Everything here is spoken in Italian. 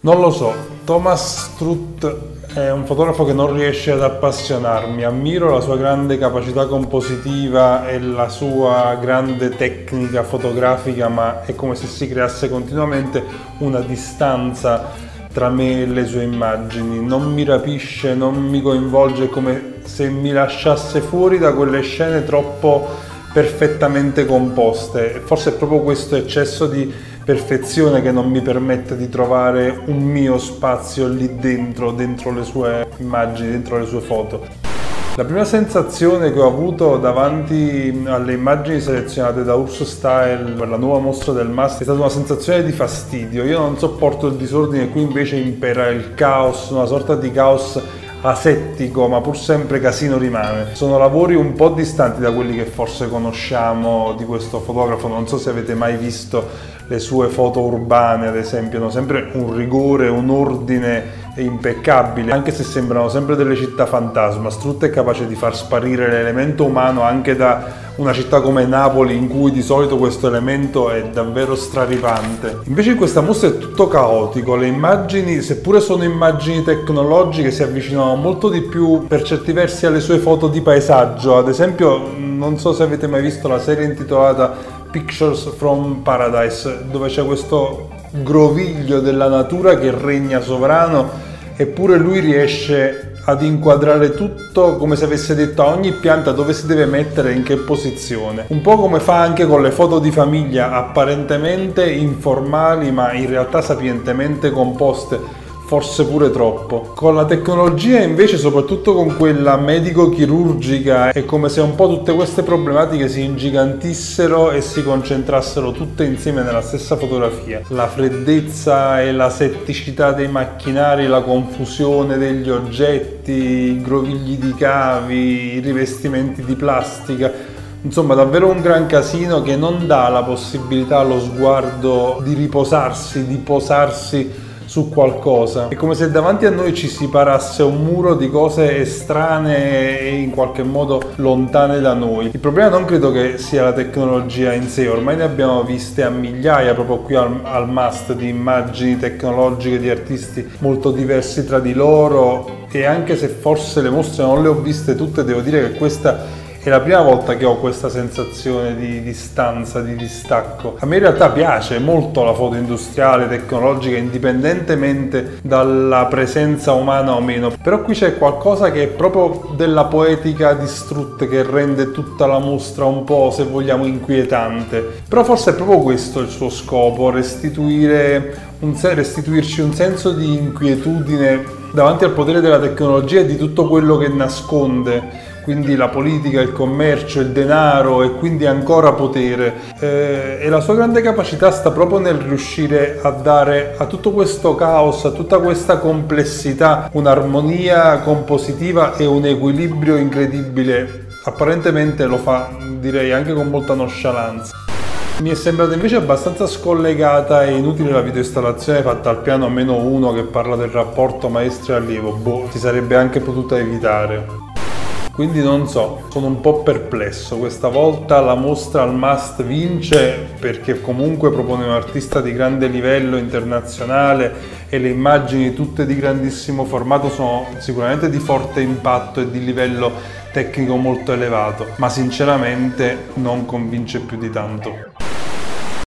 Non lo so, Thomas Strutt è un fotografo che non riesce ad appassionarmi, ammiro la sua grande capacità compositiva e la sua grande tecnica fotografica, ma è come se si creasse continuamente una distanza tra me e le sue immagini, non mi rapisce, non mi coinvolge, è come se mi lasciasse fuori da quelle scene troppo perfettamente composte. Forse è proprio questo eccesso di perfezione che non mi permette di trovare un mio spazio lì dentro, dentro le sue immagini, dentro le sue foto. La prima sensazione che ho avuto davanti alle immagini selezionate da Urso Style per la nuova mostra del Must è stata una sensazione di fastidio. Io non sopporto il disordine, qui invece impera il caos, una sorta di caos asettico ma pur sempre casino rimane. Sono lavori un po' distanti da quelli che forse conosciamo di questo fotografo, non so se avete mai visto le sue foto urbane ad esempio, hanno sempre un rigore, un ordine impeccabile, anche se sembrano sempre delle città fantasma. Strutt è capace di far sparire l'elemento umano anche da una città come Napoli in cui di solito questo elemento è davvero straripante. Invece in questa mostra è tutto caotico, le immagini, seppure sono immagini tecnologiche, si avvicinano molto di più per certi versi alle sue foto di paesaggio. Ad esempio, non so se avete mai visto la serie intitolata Pictures from Paradise, dove c'è questo groviglio della natura che regna sovrano, eppure lui riesce ad inquadrare tutto come se avesse detto a ogni pianta dove si deve mettere in che posizione. Un po' come fa anche con le foto di famiglia, apparentemente informali ma in realtà sapientemente composte forse pure troppo. Con la tecnologia invece, soprattutto con quella medico-chirurgica, è come se un po' tutte queste problematiche si ingigantissero e si concentrassero tutte insieme nella stessa fotografia. La freddezza e la setticità dei macchinari, la confusione degli oggetti, i grovigli di cavi, i rivestimenti di plastica. Insomma, davvero un gran casino che non dà la possibilità allo sguardo di riposarsi, di posarsi su qualcosa. È come se davanti a noi ci si parasse un muro di cose estranee e in qualche modo lontane da noi. Il problema non credo che sia la tecnologia in sé, ormai ne abbiamo viste a migliaia proprio qui al, al must di immagini tecnologiche di artisti molto diversi tra di loro e anche se forse le mostre non le ho viste tutte, devo dire che questa è la prima volta che ho questa sensazione di distanza, di distacco. A me in realtà piace molto la foto industriale, tecnologica, indipendentemente dalla presenza umana o meno, però qui c'è qualcosa che è proprio della poetica distrutta che rende tutta la mostra un po', se vogliamo, inquietante. Però forse è proprio questo il suo scopo, restituire un, restituirci un senso di inquietudine davanti al potere della tecnologia e di tutto quello che nasconde quindi la politica, il commercio, il denaro e quindi ancora potere. Eh, e la sua grande capacità sta proprio nel riuscire a dare a tutto questo caos, a tutta questa complessità, un'armonia compositiva e un equilibrio incredibile. Apparentemente lo fa, direi, anche con molta nonchalance. Mi è sembrata invece abbastanza scollegata e inutile la videoinstallazione fatta al piano meno uno che parla del rapporto maestro-allievo. Boh, si sarebbe anche potuta evitare. Quindi non so, sono un po' perplesso. Questa volta la mostra al Must vince perché comunque propone un artista di grande livello internazionale e le immagini tutte di grandissimo formato sono sicuramente di forte impatto e di livello tecnico molto elevato, ma sinceramente non convince più di tanto.